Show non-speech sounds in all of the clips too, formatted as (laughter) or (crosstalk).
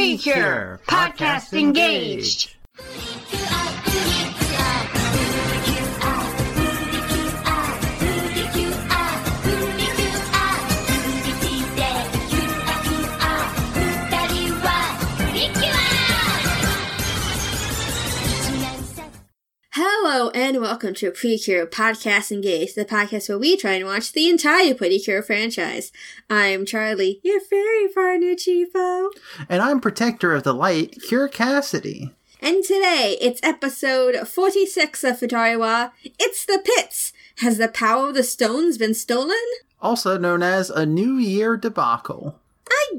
Precure Podcast Engaged. Hello and welcome to Precure Podcast Engaged, the podcast where we try and watch the entire Precure franchise. I'm Charlie, your fairy partner, Chiefo. And I'm Protector of the Light, Cure Cassidy. And today, it's episode 46 of Futariwa. It's the Pits. Has the power of the stones been stolen? Also known as a New Year debacle. I,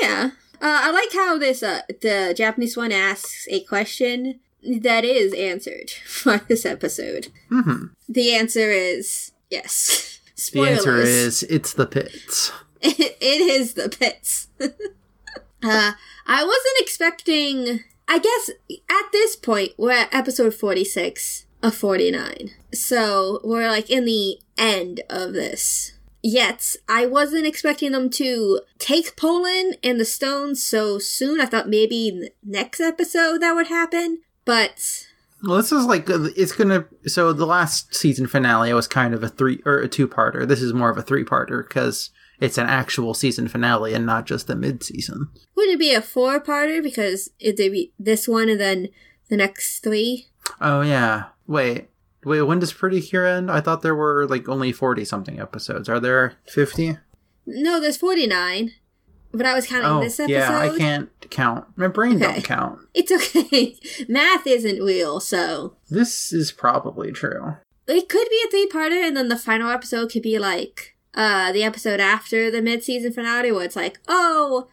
yeah. Uh, I like how this, uh, the Japanese one asks a question that is answered (laughs) for this episode. hmm The answer is yes. (laughs) The answer is it's the pits. it, (laughs) it is the pits. uh, I wasn't expecting. I guess at this point we're at episode forty six of forty nine, so we're like in the end of this. Yet I wasn't expecting them to take Pollun and the stones so soon. I thought maybe next episode that would happen, but Well, this is like it's gonna. So the last season finale was kind of a three or a two-parter. This is more of a three-parter because it's an actual season finale and not just the mid-season. would it be a four parter because it'd be this one and then the next three? Oh yeah. Wait. Wait. When does Pretty Cure end? I thought there were like only forty-something episodes. Are there fifty? No, there's 49. But I was counting Oh this episode. yeah. I can't count. My brain Okay. don't count. (laughs) It's okay. Math isn't real, so. This is probably true. It could be a three parter, and then the final episode could be like uh the episode after the mid season finale where it's like, oh,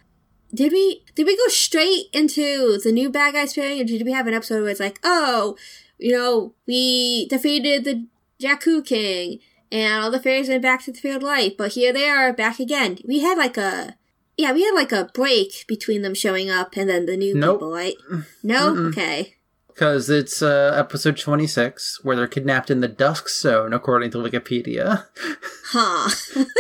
did we did we go straight into the new bad guys pairing, or did we have an episode where it's like, oh, you know, we defeated the Jakku King and all the fairies went back to the field of light, but here they are back again. We had like a yeah, we had like a break between them showing up and then the new Nope. people, right? No? Mm-mm. Okay. Because it's uh, episode 26, where they're kidnapped in the Dusk Zone, according to Wikipedia. Huh.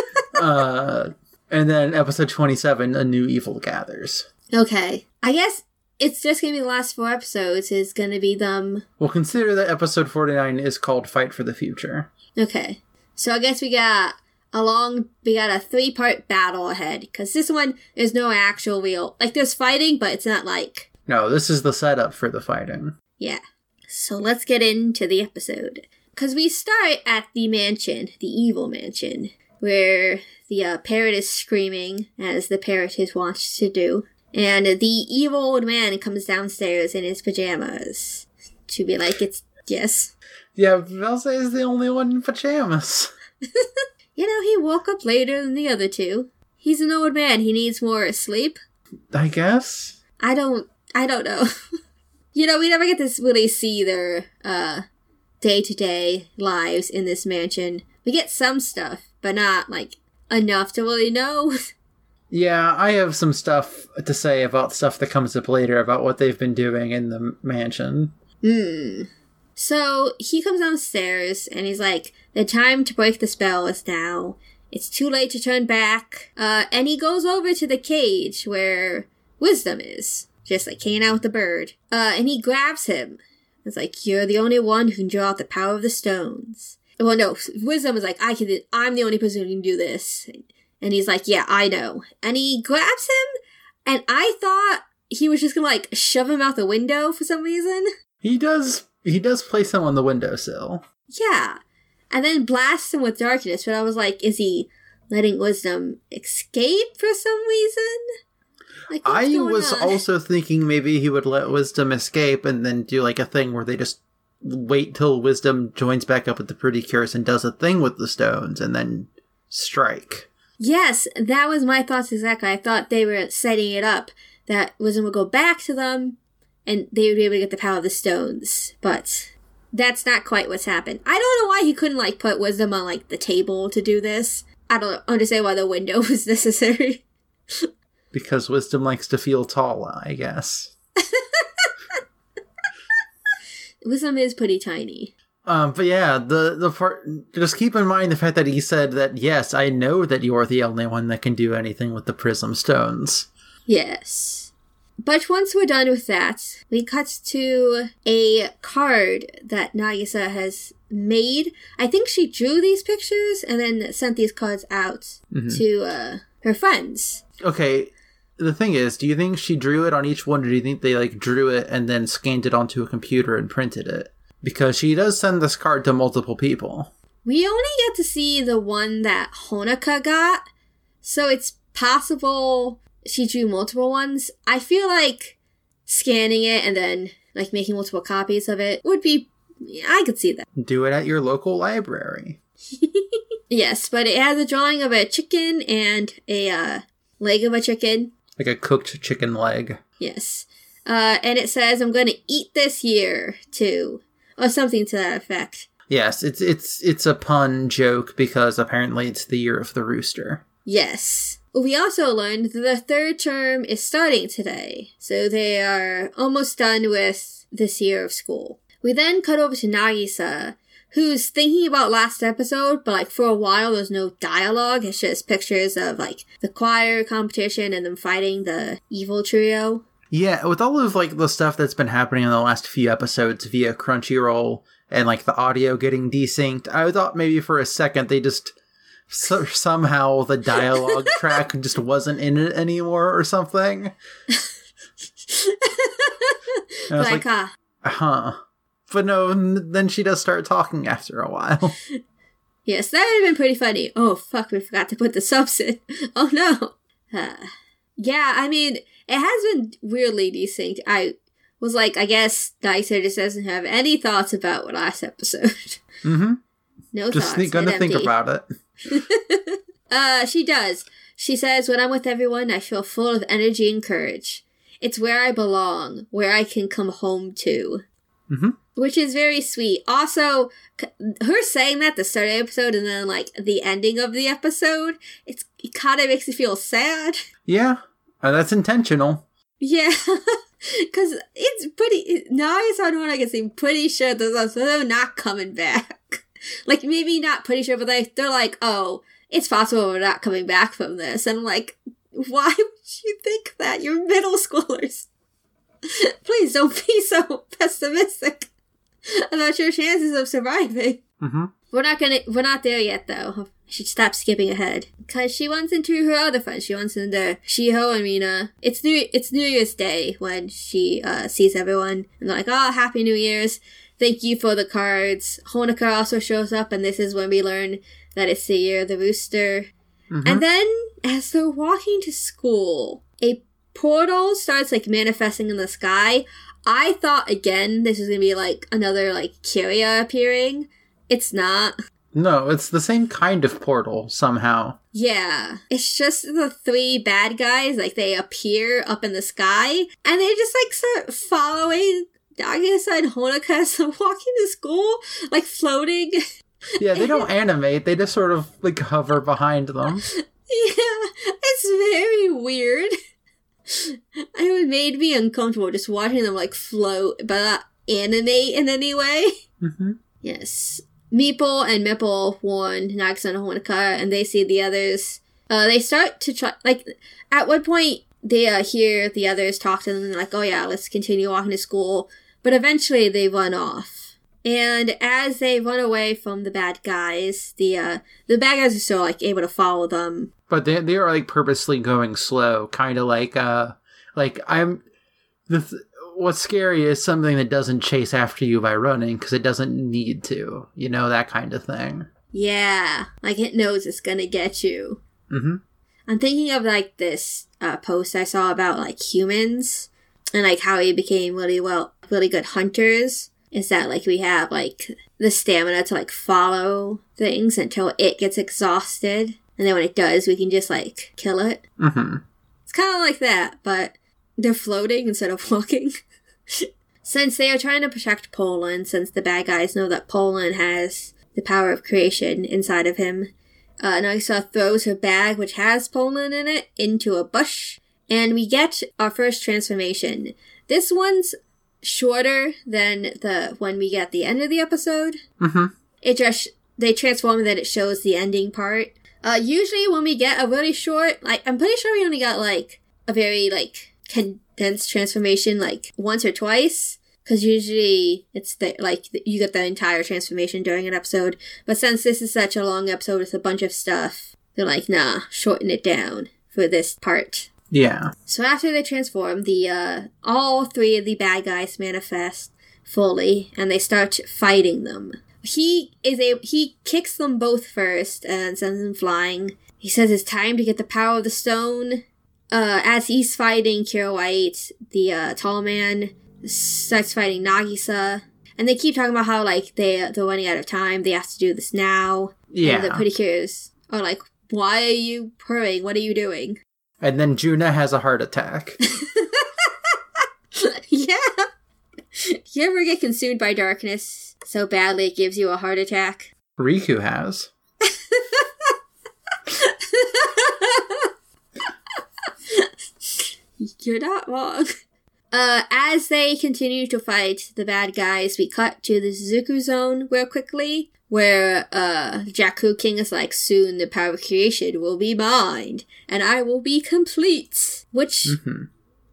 (laughs) uh, and then episode 27, A New Evil Gathers. Okay. I guess it's just gonna be the last four episodes is gonna be them. We'll consider that episode 49 is called Fight for the Future. Okay. So I guess we got a long, we got a three part battle ahead. Cause this one, there's no actual real, like there's fighting, but it's not like, No, this is the setup for the fighting. yeah. So let's get into the episode. Cause we start at the mansion, the evil mansion, where the uh, parrot is screaming, as the parrot is wont to do. And the evil old man comes downstairs in his pajamas to be like, it's, yes. Yeah, Velsa is the only one in pajamas. (laughs) You know, he woke up later than the other two. He's an old man. He needs more sleep. I guess. I don't. I don't know. (laughs) you know, we never get to really see their uh day to day lives in this mansion. We get some stuff, but not like enough to really know. (laughs) Yeah, I have some stuff to say about stuff that comes up later about what they've been doing in the mansion. Hmm. So he comes downstairs and he's like, "The time to break the spell is now. It's too late to turn back." Uh, and he goes over to the cage where Wisdom is, just like hanging out with the bird. Uh, and he grabs him. It's like, "You're the only one who can draw out the power of the stones." Well, no, Wisdom is like, "I can. I'm the only person who can do this." And he's like, "Yeah, I know." And he grabs him, and I thought he was just gonna like shove him out the window for some reason. He does he does place him on the windowsill. Yeah. And then blast him with darkness, but I was like, is he letting wisdom escape for some reason? Like, I was on? also thinking maybe he would let Wisdom escape and then do like a thing where they just wait till Wisdom joins back up with the Pretty Cures and does a thing with the stones and then strike. Yes, that was my thoughts exactly. I thought they were setting it up that wisdom would go back to them and they would be able to get the power of the stones. But that's not quite what's happened. I don't know why he couldn't like put wisdom on like the table to do this. I don't understand why the window (laughs) was necessary. Because Wisdom likes to feel tall, I guess. (laughs) Wisdom is pretty tiny. Um, but yeah, the the part. Just keep in mind the fact that he said that yes, I know that you're the only one that can do anything with the prism stones. Yes. But once we're done with that, we cut to a card that Nagisa has made. I think she drew these pictures and then sent these cards out to uh, her friends. Okay, the thing is, do you think she drew it on each one, or do you think they like drew it and then scanned it onto a computer and printed it? Because she does send this card to multiple people. We only get to see the one that Honoka got, so it's possible she drew multiple ones. I feel like scanning it and then like making multiple copies of it would be. I could see that. Do it at your local library. (laughs) Yes, but it has a drawing of a chicken and a uh, leg of a chicken. Like a cooked chicken leg. Yes. Uh, and it says, I'm going to eat this year, too. Or something to that effect. Yes, it's it's it's a pun joke because apparently it's the year of the rooster. Yes. We also learned that the third term is starting today, so they are almost done with this year of school. We then cut over to Nagisa, who's thinking about last episode, but like for a while there's no dialogue, it's just pictures of like the choir competition and them fighting the evil trio. Yeah, with all of like the stuff that's been happening in the last few episodes via Crunchyroll and like the audio getting desynced, I thought maybe for a second they just so, somehow the dialogue (laughs) track just wasn't in it anymore or something. I was like, ah, huh. But no, then she does start talking after a while. (laughs) yes, that would have been pretty funny. Oh, fuck, we forgot to put the subs in. (laughs) Oh no. Uh, yeah, I mean, it has been weirdly desynced. I was like, I guess Dicer just doesn't have any thoughts about what last episode. Mm-hmm. no Just thoughts. think, gonna think about it. (laughs) Uh, she does. She says, when I'm with everyone, I feel full of energy and courage. It's where I belong, where I can come home to. Mhm. Which is very sweet. Also, her saying that the start of the episode and then, like, the ending of the episode, it's, it kind of makes me feel sad. (laughs) Yeah, uh, that's intentional. Yeah. (laughs) Because it's pretty, now I saw one I can see pretty sure that they're not coming back. Like, maybe not pretty sure, but they, they're like, oh, it's possible we're not coming back from this. And I'm like, why (laughs) would you think that? You're middle schoolers. (laughs) Please don't be so pessimistic about your chances of surviving. hmm We're not gonna, we're not there yet though. I should stop skipping ahead. Cause she runs into her other friends. She runs into Shiho and Mina. It's New, it's New Year's Day when she, uh, sees everyone. And they're like, oh, Happy New Year's. Thank you for the cards. Honoka also shows up and this is when we learn that it's the year of the rooster. Mm-hmm. And then, as they're walking to school, a portal starts like manifesting in the sky. I thought again this is gonna be like another like Kiriya appearing. It's not. No, it's the same kind of portal somehow. Yeah, it's just the three bad guys. Like they appear up in the sky, and they just like start following Nagisa and Honoka as walking to school, like floating. Yeah, they don't (laughs) animate; they just sort of like hover behind them. Yeah, it's very weird. It made me uncomfortable just watching them like float, but not animate in any way. hmm Yes. Mepple and Mipple warn Nagisa and Honoka, and they see the others. Uh, they start to try, like, at one point, they uh, hear the others talk to them, and they're like, oh yeah, let's continue walking to school. But eventually they run off. And as they run away from the bad guys, the, uh, the bad guys are still, like, able to follow them. But they they are like purposely going slow, kind of like uh, like I'm. The th- what's scary is something that doesn't chase after you by running because it doesn't need to. You know that kind of thing. Yeah, like it knows it's gonna get you. hmm I'm thinking of like this uh, post I saw about like humans and like how we became really well, really good hunters. Is that like we have like the stamina to like follow things until it gets exhausted, and then when it does, we can just like kill it. hmm It's kind of like that, but they're floating instead of (laughs) walking. since they are trying to protect Pollun, since the bad guys know that Pollun has the power of creation inside of him, uh, Nagisa throws her bag, which has Pollun in it, into a bush, and we get our first transformation. This one's shorter than the one we get at the end of the episode. hmm It just they transform then it shows the ending part. Uh, usually when we get a really short, like I'm pretty sure we only got like a very like condensed transformation like once or twice. Because usually it's the, like you get the entire transformation during an episode. But since this is such a long episode with a bunch of stuff, they're like, nah, shorten it down for this part. Yeah. So after they transform, the uh, all three of the bad guys manifest fully, and they start fighting them. He is a he kicks them both first and sends them flying. He says it's time to get the power of the stone. Uh, as he's fighting Cure White, the uh, tall man starts fighting Nagisa, and they keep talking about how like they they're running out of time. They have to do this now. Yeah. And the pretty cures are like, "Why are you hurrying? What are you doing?" And then Juna has a heart attack. (laughs) yeah. You ever get consumed by darkness so badly it gives you a heart attack? Riku has. You're not wrong. Uh, as they continue to fight the bad guys, we cut to the Zuku zone real quickly, where uh, Jakku King is like, soon the power of creation will be mine, and I will be complete. Which hmm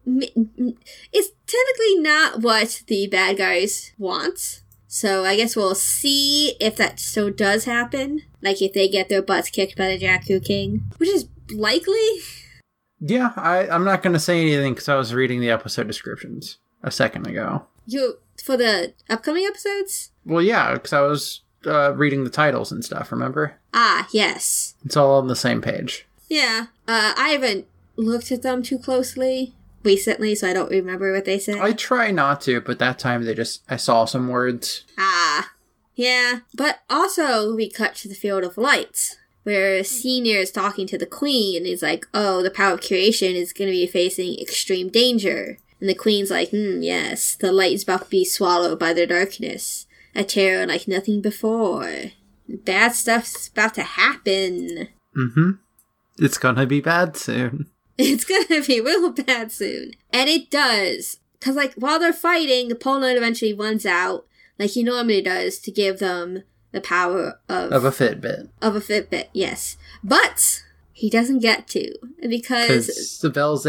m- m- is technically not what the bad guys want. So I guess we'll see if that so does happen. Like if they get their butts kicked by the Jakku King, which is likely. Yeah, I, I'm not going to say anything because I was reading the episode descriptions a second ago. You for the upcoming episodes? Well, yeah, because I was uh, reading the titles and stuff, remember? Ah, yes. It's all on the same page. Yeah. Uh, I haven't looked at them too closely recently, so I don't remember what they said. I try not to, but that time they just, I saw some words. Ah, yeah. But also, we cut to the field of lights where Senior is talking to the Queen, and he's like, oh, the power of creation is going to be facing extreme danger. And the Queen's like, hmm, yes, the light is about to be swallowed by the darkness. A terror like nothing before. Bad stuff's about to happen. Mm-hmm. It's gonna be bad soon. (laughs) It's gonna be real bad soon. And it does. Cause like while they're fighting, Pollun eventually runs out, like he normally does, to give them the power of Of a Fitbit. of a Fitbit, yes. But he doesn't get to because Because the Belze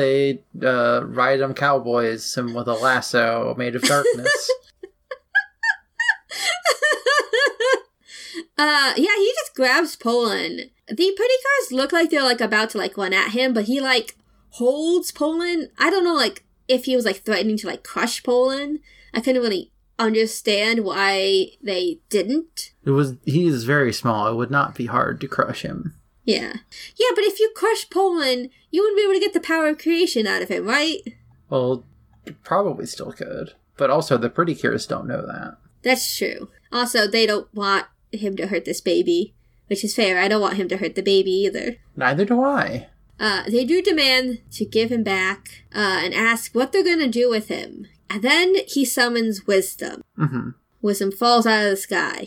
uh, ride 'em cowboys him with a lasso made of darkness. (laughs) (laughs) uh yeah, he just grabs Pollun. The pretty cures look like they're like about to like run at him, but he like holds Pollun. I don't know like if he was like threatening to like crush Pollun. I couldn't really understand why they didn't. it was he is very small. It would not be hard to crush him. Yeah. Yeah, but if you crush Pollun, you wouldn't be able to get the power of creation out of him, right? Well, probably still could. But also, the pretty cures don't know that. That's true. Also, they don't want him to hurt this baby, which is fair. I don't want him to hurt the baby either. Neither do I. Uh, they do demand to give him back uh, and ask what they're going to do with him. And then he summons Wisdom. hmm Wisdom falls out of the sky.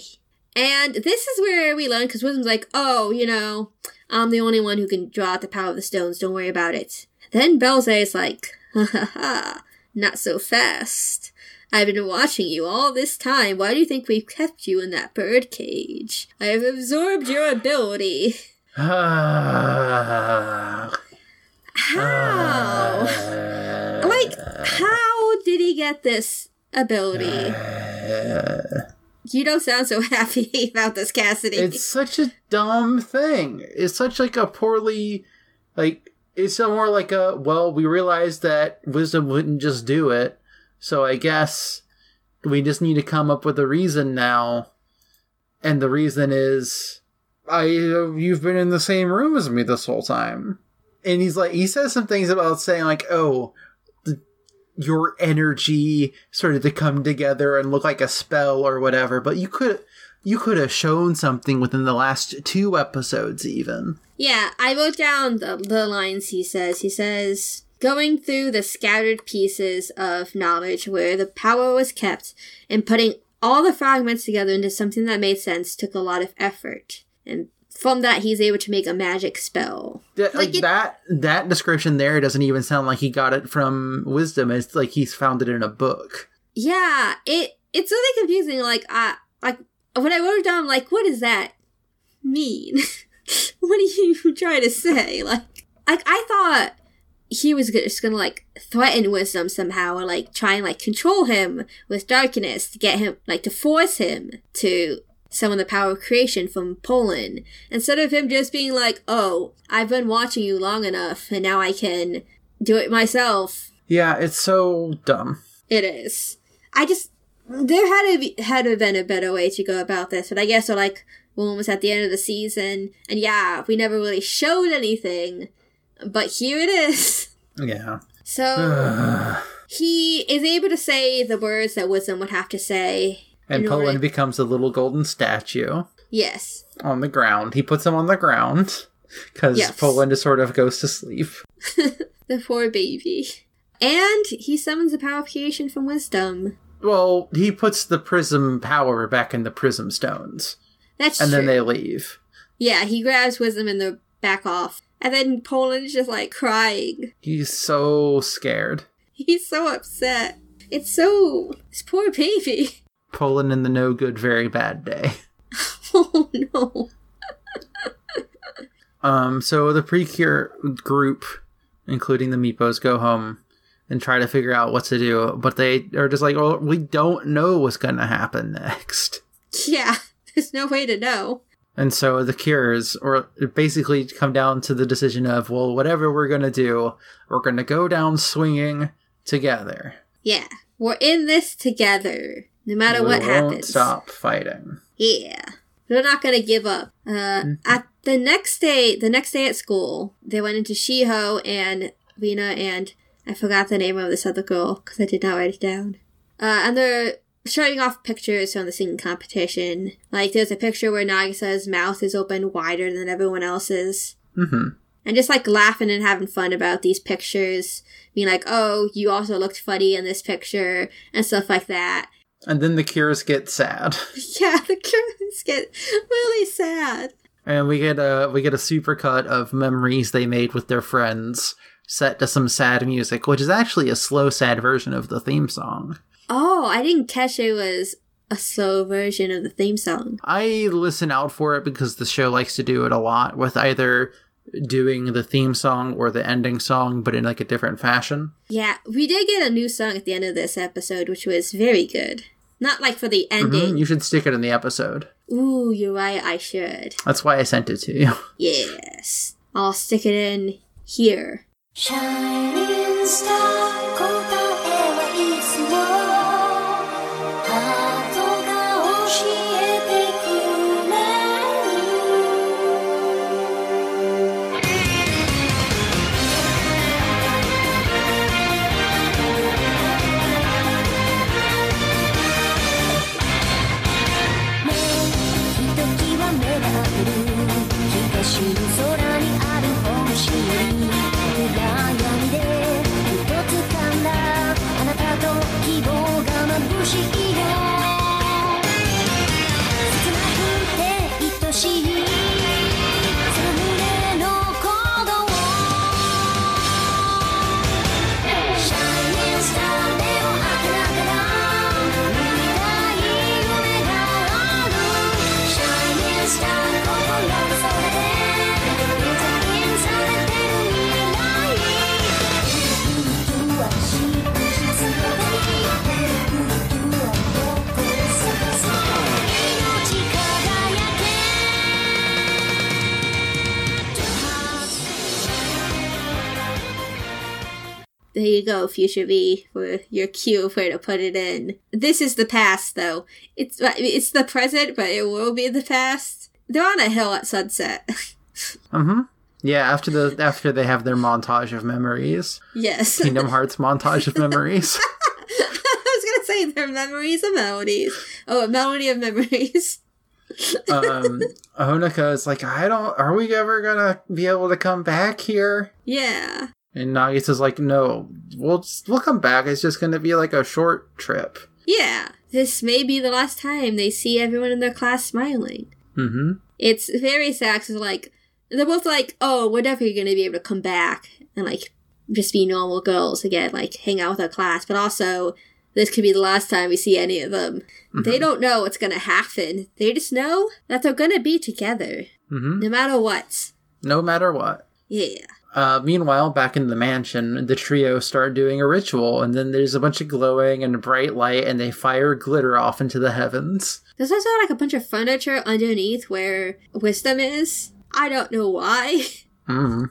And this is where we learn, because Wisdom's like, oh, you know, I'm the only one who can draw out the power of the stones, don't worry about it. Then Belze is like, (laughs) ha ha ha, not so fast. I've been watching you all this time. Why do you think we've kept you in that bird cage? I have absorbed your ability. (sighs) How? Like, how did he get this ability? You don't sound so (laughs) happy about this, Cassidy. It's such a dumb thing. It's such like a poorly, like it's more like a well. We realized that wisdom wouldn't just do it, so I guess we just need to come up with a reason now. And the reason is, I you've been in the same room as me this whole time. And he's like, he says some things about saying like, oh, the, your energy started to come together and look like a spell or whatever. But you could you could have shown something within the last two episodes even Yeah, I wrote down the, the lines he says. He says, going through the scattered pieces of knowledge where the power was kept and putting all the fragments together into something that made sense took a lot of effort. And from that, he's able to make a magic spell. Th- like, Like it- that that description there doesn't even sound like he got it from wisdom it's like he's found it in a book Yeah, it it's really confusing. Like, I like when I wrote it down, like, what does that mean? (laughs) what are you (laughs) trying to say? Like, like I thought he was just gonna like threaten wisdom somehow or like try and like control him with darkness to get him like to force him to summon the power of creation from Pollun instead of him just being like, "Oh, I've been watching you long enough, and now I can do it myself." Yeah, it's so dumb. It is. I just there had to be, had to have been a better way to go about this, but I guess we're like we're almost at the end of the season, and yeah, we never really showed anything, but here it is. Yeah. So (sighs) he is able to say the words that wisdom would have to say. And Pollun becomes a little golden statue Yes. on the ground. He puts him on the ground because Yes. Pollun just sort of goes to sleep. (laughs) The poor baby. And he summons the power of creation from wisdom. Well, he puts the prism power back in the prism stones, That's true. and true. then they leave. Yeah, he grabs wisdom and the back off. And then Pollun's just like crying. He's so scared. He's so upset. It's so this poor baby. Pollun in the no good, very bad day. (laughs) Oh no. Um, so the Precure group, including the Meepos, go home and try to figure out what to do, but they are just like, "Oh, we don't know what's going to happen next." Yeah, (laughs) there's no way to know. And so the cures, or basically come down to the decision of, well, whatever we're going to do, we're going to go down swinging together. Yeah, we're in this together, no matter we what won't happens. stop fighting. Yeah. We're not gonna give up. Uh, Mm-hmm. at the next day, the next day at school, they went into Shiho and Rina and I forgot the name of this other girl because I did not write it down. Uh, and they're showing off pictures from the singing competition. Like there's a picture where Nagisa's mouth is open wider than everyone else's. hmm And just like laughing and having fun about these pictures, being like, "Oh, you also looked funny in this picture," and stuff like that. And then the cures get sad, (laughs) (laughs) Yeah, the girls get really sad. and we get a we get a supercut of memories they made with their friends, set to some sad music, which is actually a slow, sad version of the theme song. Oh, I didn't catch it was a slow version of the theme song. I listen out for it because the show likes to do it a lot with either doing the theme song or the ending song, but in like a different fashion. Yeah, we did get a new song at the end of this episode, which was very good. Not like for the Mhm, ending. You should stick it in the episode. Ooh, you're right, I should. That's why I sent it to you. (laughs) Yes. I'll stick it in here. Shining star There you go, Future V, for your cue of where to put it in. This is the past, though. It's it's the present, but it will be the past. They're on a hill at sunset. (laughs) Mm-hmm. Yeah, after the after they have their montage of memories, yes. Kingdom (laughs) Hearts montage of memories. (laughs) I was gonna say they're memories of melodies. Oh, a melody of memories. um, Honoka is like, I don't. Are we ever gonna be able to come back here? Yeah. And Nagisa's like, No, we'll we'll come back. It's just gonna be like a short trip. Yeah. This may be the last time they see everyone in their class smiling. Mm-hmm. It's very sad 'cause, like they're both like, oh, we're definitely gonna be able to come back and like just be normal girls again, like hang out with our class. But also, this could be the last time we see any of them. They don't know what's gonna happen. They just know that they're gonna be together, Mm-hmm. no matter what. No matter what. Yeah. Uh, meanwhile, back in the mansion, the trio start doing a ritual, and then there's a bunch of glowing and bright light, and they fire glitter off into the heavens. There's also like a bunch of furniture underneath where wisdom is. I don't know why. (laughs) Mm.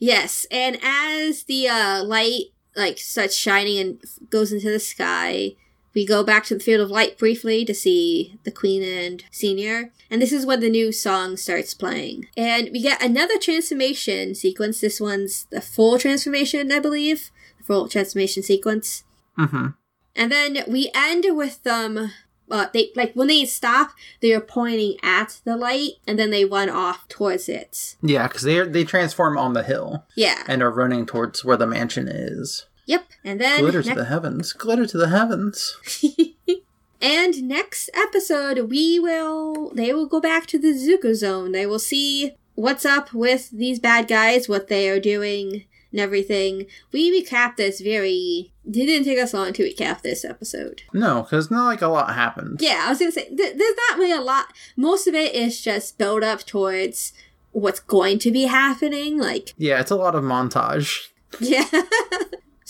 yes, and as the uh, light like starts shining and f- goes into the sky, we go back to the field of light briefly to see the queen and senior. And this is when the new song starts playing. And we get another transformation sequence. This one's the full transformation, I believe. The full transformation sequence. hmm And then we end with them. Uh, they like when they stop, they are pointing at the light, and then they run off towards it. Yeah, because they they transform on the hill Yeah. and are running towards where the mansion is. Yep. And then Glitter to the heavens, glitter to the heavens. (laughs) and next episode, we will they will go back to the Zuko zone. They will see what's up with these bad guys, what they are doing, and everything. We recap this very. It didn't take us long to recap this episode. No, because not like a lot happened. Yeah, I was gonna say th- there's not really a lot. Most of it is just build up towards what's going to be happening. Like, Yeah, it's a lot of montage. (laughs) yeah.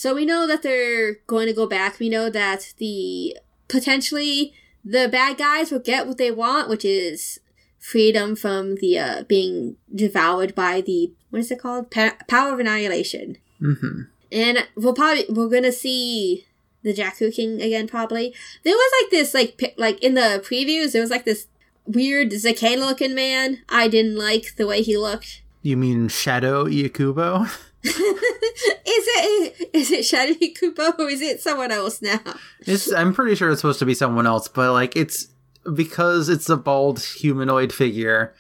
So we know that they're going to go back. We know that the potentially the bad guys will get what they want, which is freedom from the uh, being devoured by the what is it called? Pa- power of annihilation. hmm And we'll probably we're gonna see the Jakku King again. Probably there was like this like pi- like in the previews there was like this weird Zakenna looking man. I didn't like the way he looked. You mean Shadow Ilkubo? (laughs) (laughs) is it is it Shadow Kubo or is it someone else now? It's. I'm pretty sure it's supposed to be someone else, but like it's because it's a bald humanoid figure.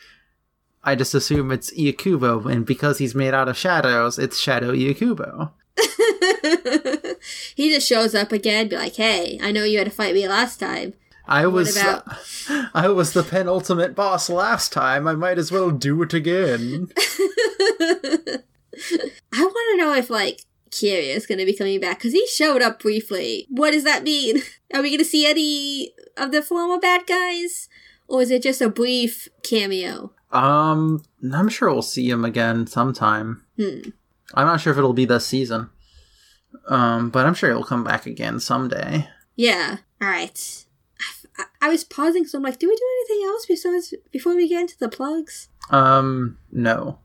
I just assume it's Ilkubo, and because he's made out of shadows, it's Shadow Ilkubo. (laughs) he just shows up again, be like, "Hey, I know you had to fight me last time." I was about- (laughs) I was the penultimate boss last time. I might as well do it again. (laughs) I want to know if like Kira is going to be coming back because he showed up briefly. What does that mean? (laughs) Are we going to see any of the former bad guys, or is it just a brief cameo? um, I'm sure we'll see him again sometime. Hmm. I'm not sure if it'll be this season. Um, but I'm sure he'll come back again someday. Yeah. All right. I, I was pausing, so I'm like, do we do anything else besides before we get into the plugs? Um, no,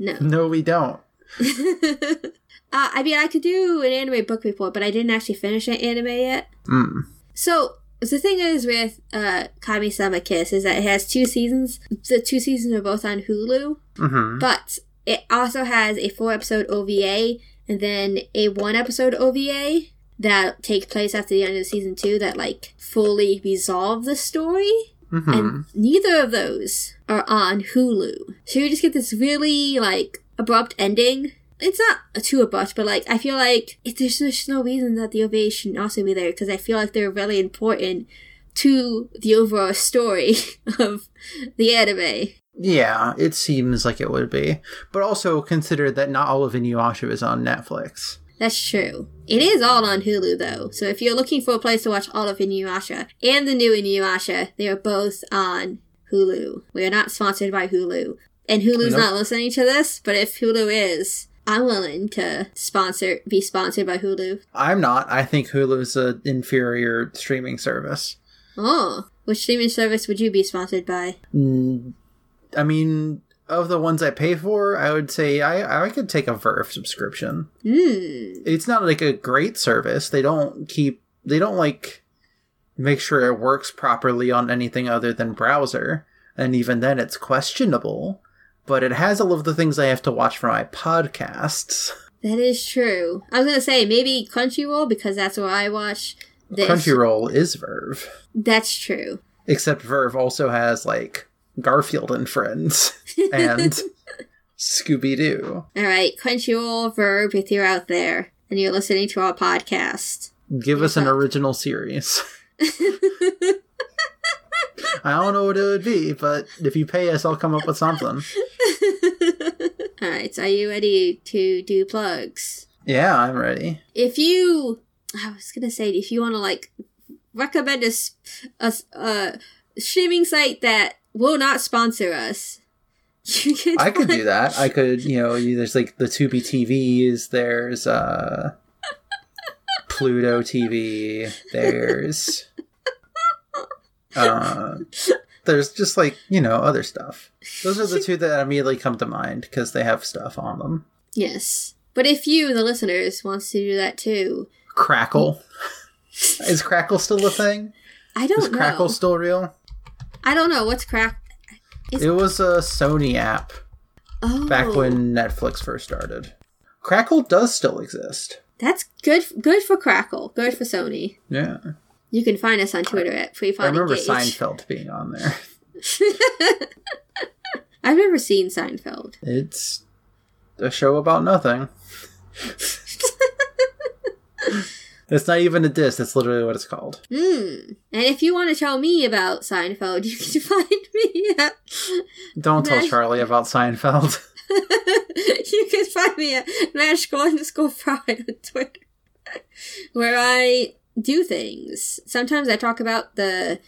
No. no, we don't. (laughs) uh, I mean, I could do an anime book report, but I didn't actually finish an anime yet. Mm. So the thing is with uh, Kami-sama Kiss is that it has two seasons. The two seasons are both on Hulu, hmm but it also has a four episode OVA and then a one episode OVA that take place after the end of season two that like fully resolve the story. hmm And neither of those are on Hulu. So you just get this really like abrupt ending. It's not too abrupt, but like I feel like if there's just no reason that the OVA should also be there because I feel like they're really important to the overall story (laughs) of the anime. Yeah, it seems like it would be. But also consider that not all of Inuyasha is on Netflix. That's true. It is all on Hulu though, so if you're looking for a place to watch all of Inuyasha and the new Inuyasha, they are both on Hulu. We are not sponsored by Hulu, and Hulu's Nope. not listening to this. But if Hulu is, I'm willing to sponsor, be sponsored by Hulu. I'm not. I think Hulu's an inferior streaming service. Oh, which streaming service would you be sponsored by? Mm, I mean, of the ones I pay for, I would say I, I could take a VRV subscription. Hmm. It's not like a great service. They don't keep, they don't like make sure it works properly on anything other than browser. And even then, it's questionable. But it has all of the things I have to watch for my podcasts. That is true. I was gonna say maybe Crunchyroll because that's where I watch this. Crunchyroll is VRV. That's true. Except VRV also has like Garfield and Friends (laughs) and Scooby Doo. All right, Crunchyroll, VRV, if you're out there and you're listening to our podcast. Give us an up. original series. (laughs) (laughs) I don't know what it would be, but if you pay us, I'll come up with something. (laughs) All right, so are you ready to do plugs? Yeah, I'm ready. If you, I was gonna say, if you want to like recommend a a streaming site that will not sponsor us, (laughs) You can I could do that. I could, you know, there's like the Tubi TVs, there's uh Pluto TV, there's uh there's just like, you know, other stuff. Those are the two that immediately come to mind because they have stuff on them. Yes. But if you, the listeners, wants to do that too, Crackle. (laughs) Is Crackle still a thing? I don't know. Crackle still real? I don't know what's crack. Is- It was a Sony app Oh, back when Netflix first started. Crackle does still exist. that's good. Good for Crackle. Good for Sony. Yeah. You can find us on Twitter at Free I remember Engage. Seinfeld being on there. (laughs) I've never seen Seinfeld. It's a show about nothing. (laughs) it's not even a diss, that's literally what it's called. Hmm. And if you want to tell me about Seinfeld, you can (laughs) find me at. Don't tell Mash- Charlie about Seinfeld. you can find me at magical underscore pride on Twitter, where I do things. Sometimes I talk about the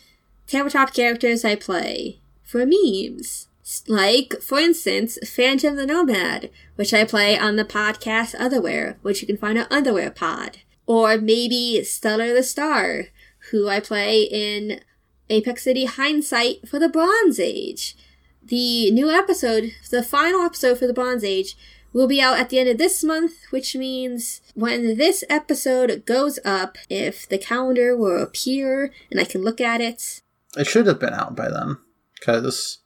tabletop characters I play for memes. Like, for instance, Phantom the Nomad, which I play on the podcast Otherwhere, which you can find on Otherwhere Pod. Or maybe Stellar the Star, who I play in Apex City Hindsight for the Bronze Age. The new episode, the final episode for the Bronze Age, will be out at the end of this month, which means when this episode goes up, if the calendar will appear and I can look at it, It should have been out by then. Because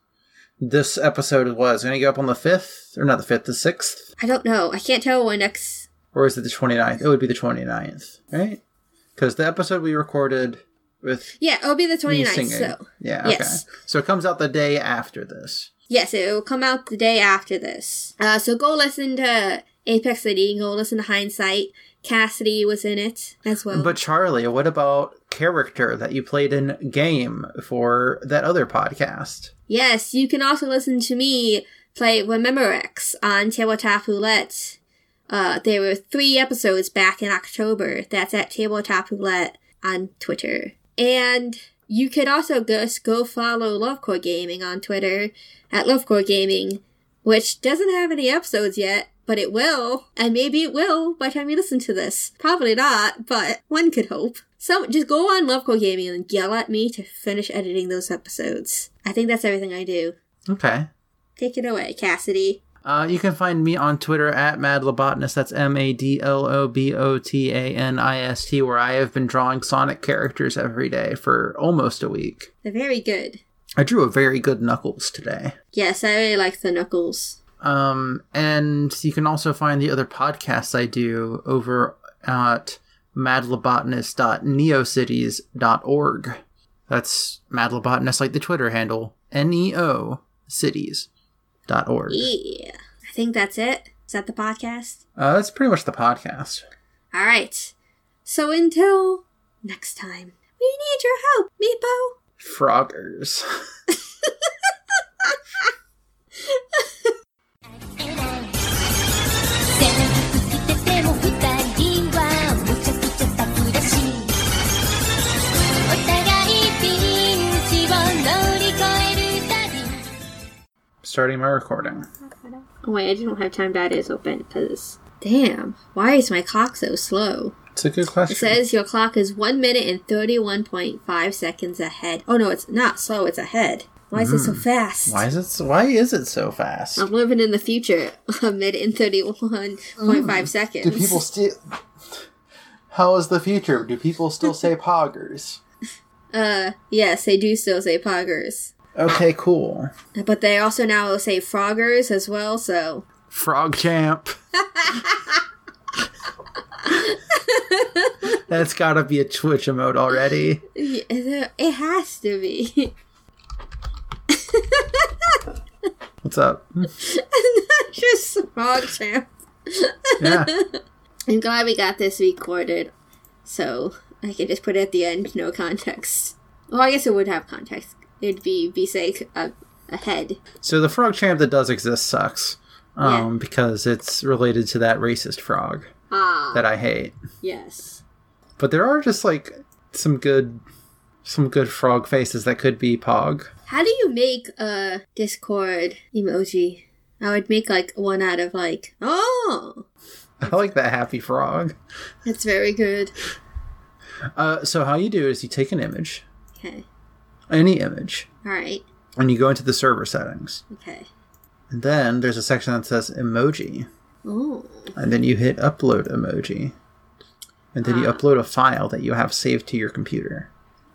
this episode was going to go up on the 5th, or not the 5th, the 6th? I don't know. I can't tell when next. Or is it the 29th? It would be the 29th, right? Because the episode we recorded with Yeah, it'll be the me 29th. So, yeah, okay. yes. So it comes out the day after this. yes, it will come out the day after this. Uh, so go listen to Apex City, go listen to Hindsight. Cassidy was in it as well. But Charlie, what about character that you played in game for that other podcast? Yes, you can also listen to me play Rememorex on Tabletop Roulette. Uh, there were three episodes back in October. That's at Tabletop Roulette on Twitter. And you could also just go follow Lovecore Gaming on Twitter at Lovecore Gaming, which doesn't have any episodes yet, but it will. And maybe it will by the time you listen to this. Probably not, but one could hope. So just go on Lovecore Gaming and yell at me to finish editing those episodes. I think that's everything I do. Okay. Take it away, Cassidy. Uh, you can find me on Twitter at MadLobotanist. That's M A D L O B O T A N I S T, where I have been drawing Sonic characters every day for almost a week. They're very good. I drew a very good Knuckles today. Yes, I really like the Knuckles. Um, and you can also find the other podcasts I do over at madlobotanist.neocities.org. That's madlobotanist, like the Twitter handle, N E O cities.org. Yeah. I think that's it. Is that the podcast? Uh, that's pretty much the podcast. All right. So until next time, we need your help, Meepo. Froggers. (laughs) Starting my recording. Oh wait, I don't have time that is open because damn, why is my clock so slow? It's a good question. It says your clock is one minute and thirty-one point five seconds ahead. Oh no, it's not slow. It's ahead. Why is it so fast? why is it? So, why is it so fast? I'm living in the future. (laughs) A minute and thirty-one point five seconds. Do people still? How is the future? Do people still say (laughs) poggers? Uh, yes, they do still say poggers, Okay, cool. but they also now say froggers as well. So Frog champ. (laughs) That's gotta be a Twitch emote already. it has to be. What's up? (laughs) Just frog champ. Yeah. (laughs) I'm glad we got this recorded, so I can just put it at the end, no context. Well, I guess it would have context. It'd be be say uh, ahead. So the frog champ that does exist sucks. Um, Yeah. because it's related to that racist frog Ah, that I hate. yes. But there are just like some good Some good frog faces that could be Pog. How do you make a Discord emoji? I would make like one out of like, oh, I like that happy frog. that's very good. Uh, so how you do is you take an image, Okay. Any image, All right. and you go into the server settings. Okay. And then there's a section that says emoji. Oh. And then you hit upload emoji. And then you Ah. upload a file that you have saved to your computer.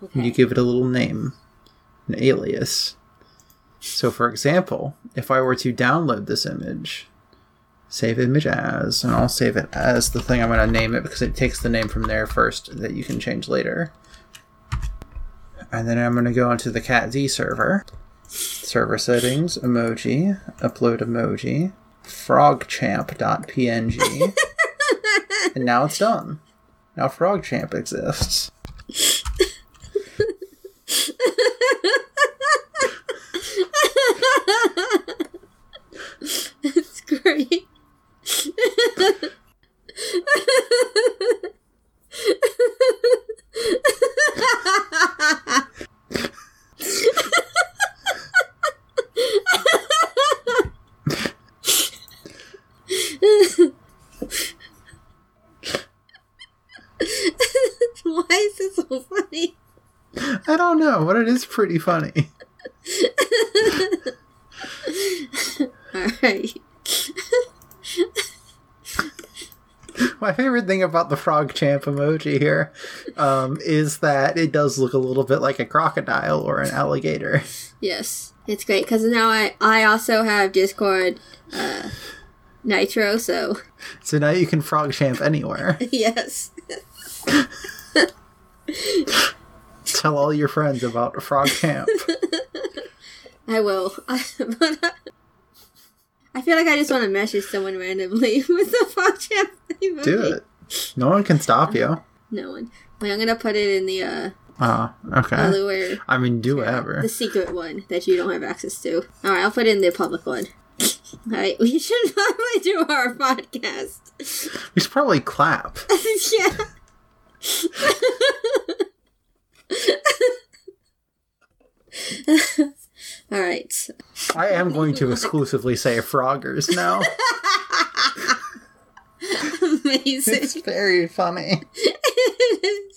Okay. And you give it a little name, an alias. So, for example, if I were to download this image, save image as, and I'll save it as the thing I'm going to name it because it takes the name from there first that you can change later. And then I'm going to go into the CatZ server, server settings, emoji, upload emoji, frogchamp.png, (laughs) and now it's done. Now FrogChamp exists. (laughs) It's great. (laughs) Why is this so funny? I don't know, but it is pretty funny. (laughs) Alright. My favorite thing about the frog champ emoji here um, is that it does look a little bit like a crocodile or an alligator. Yes, it's great because now I I also have Discord uh, Nitro, so So now you can frog champ anywhere. (laughs) yes, (laughs) Tell all your friends about frog Camp. (laughs) I will. (laughs) I feel like I just want to message someone randomly (laughs) with the champ emoji. Do it. No one can stop you. No one. Wait, I'm gonna put it in the uh, Uh, okay. other I mean, do whatever. the secret one that you don't have access to. All right, I'll put it in the public one. All right, we should probably do our podcast. We should probably clap. yeah. All right. I am going to exclusively say froggers now. (laughs) Amazing. It's very funny. It is. (laughs)